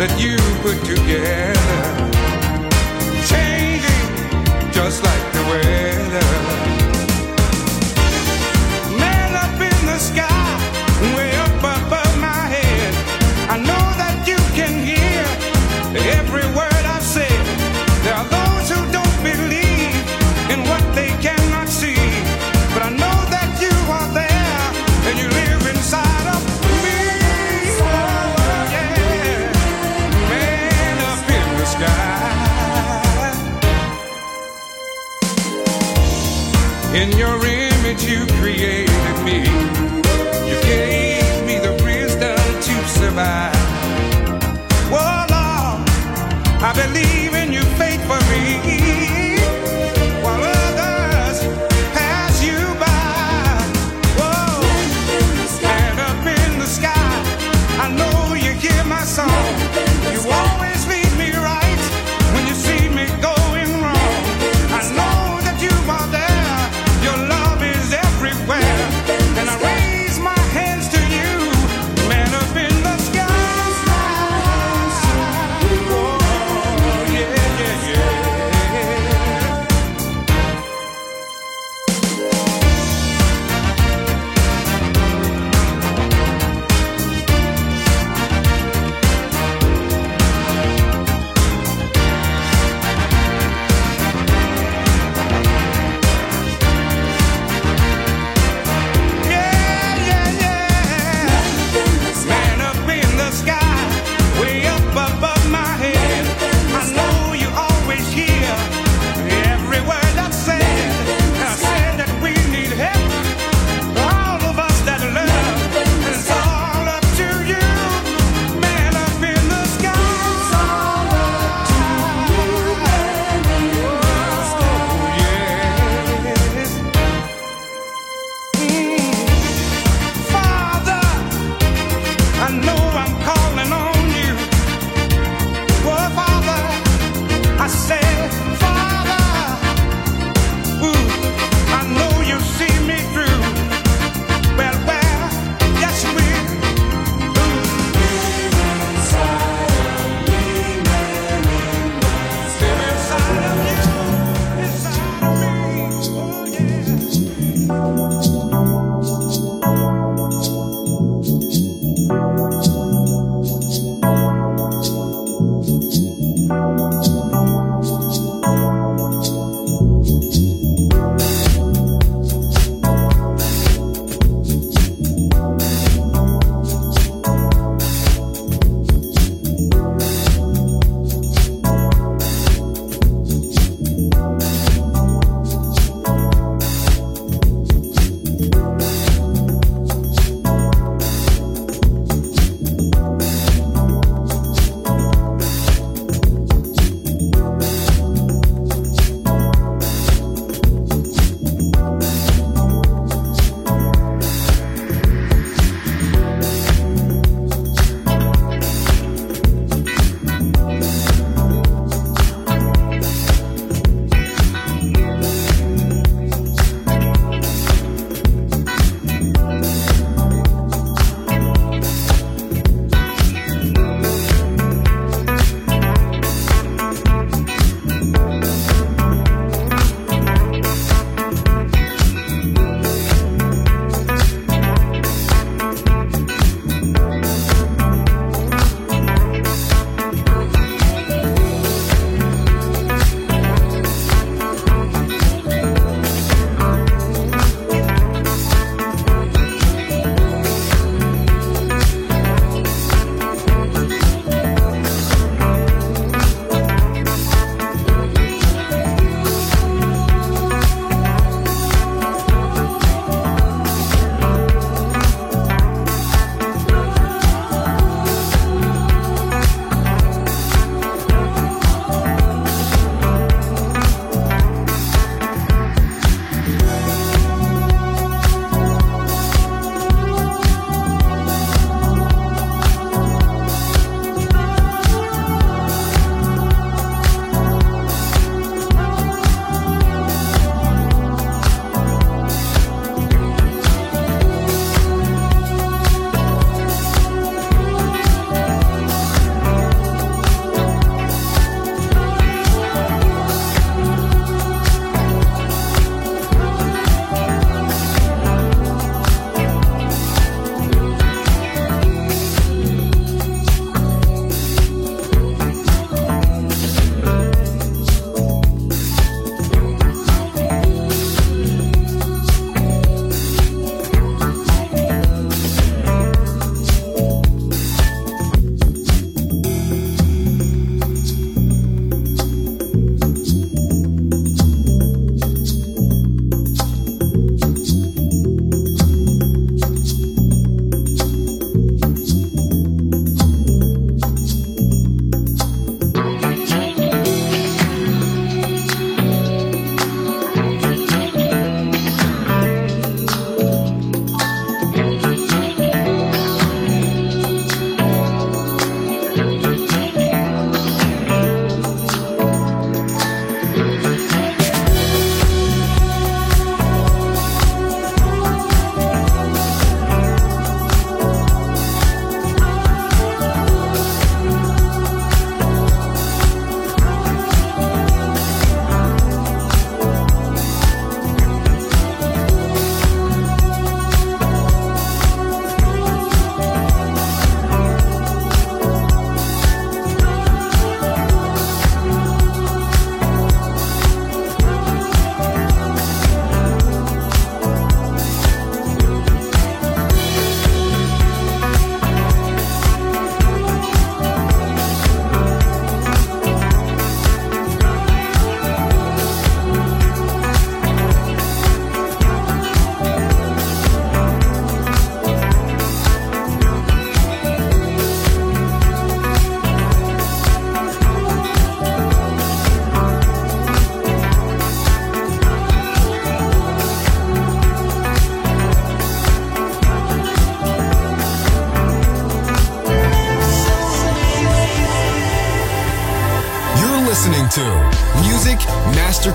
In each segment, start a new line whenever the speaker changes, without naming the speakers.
that you put together.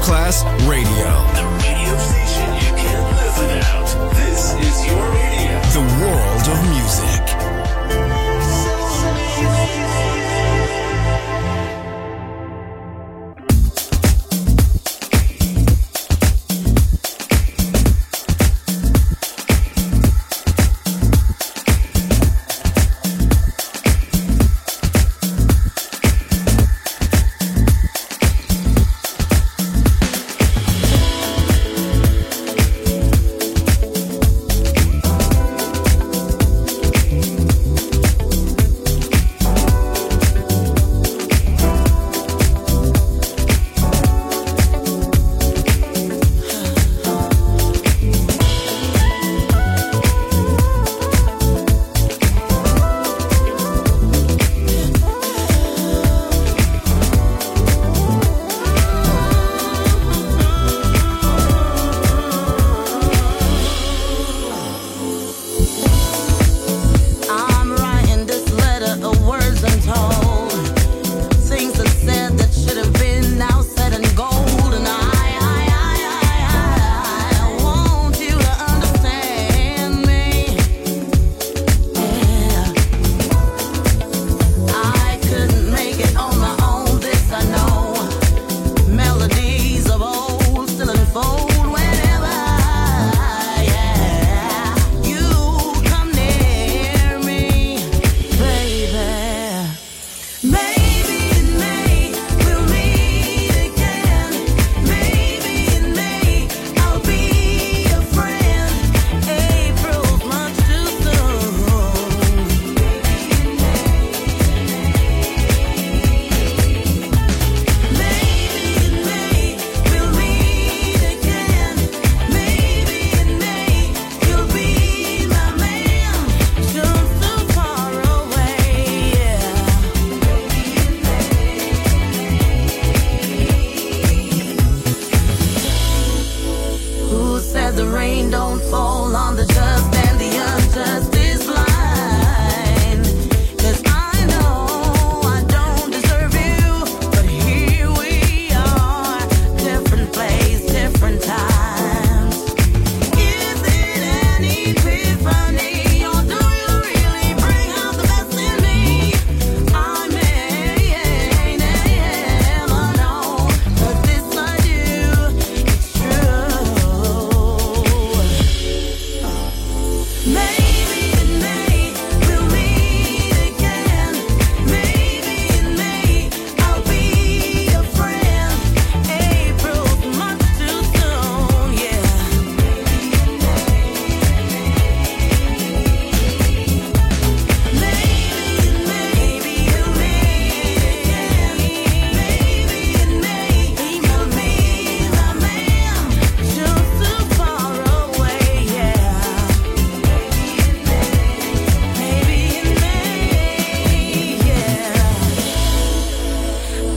Class Radio.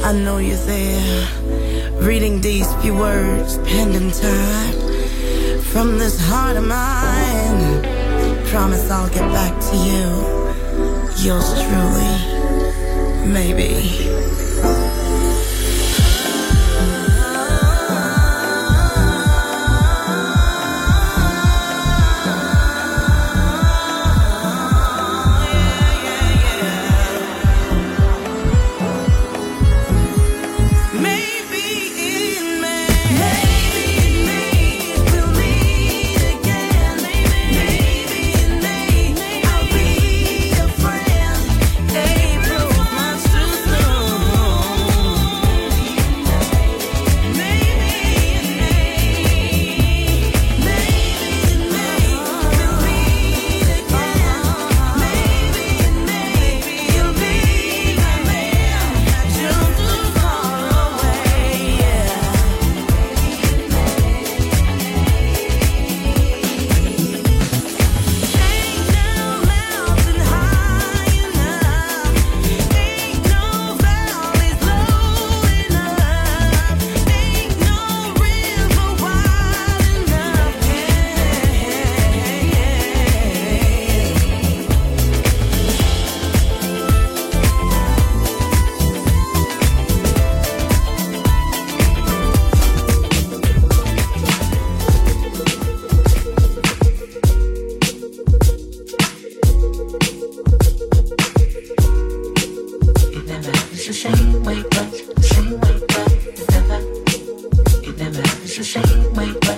I know you're there. Reading these few words, penned in time. From this heart of mine, promise I'll get back to you. Yours truly, maybe.
should shake, wait.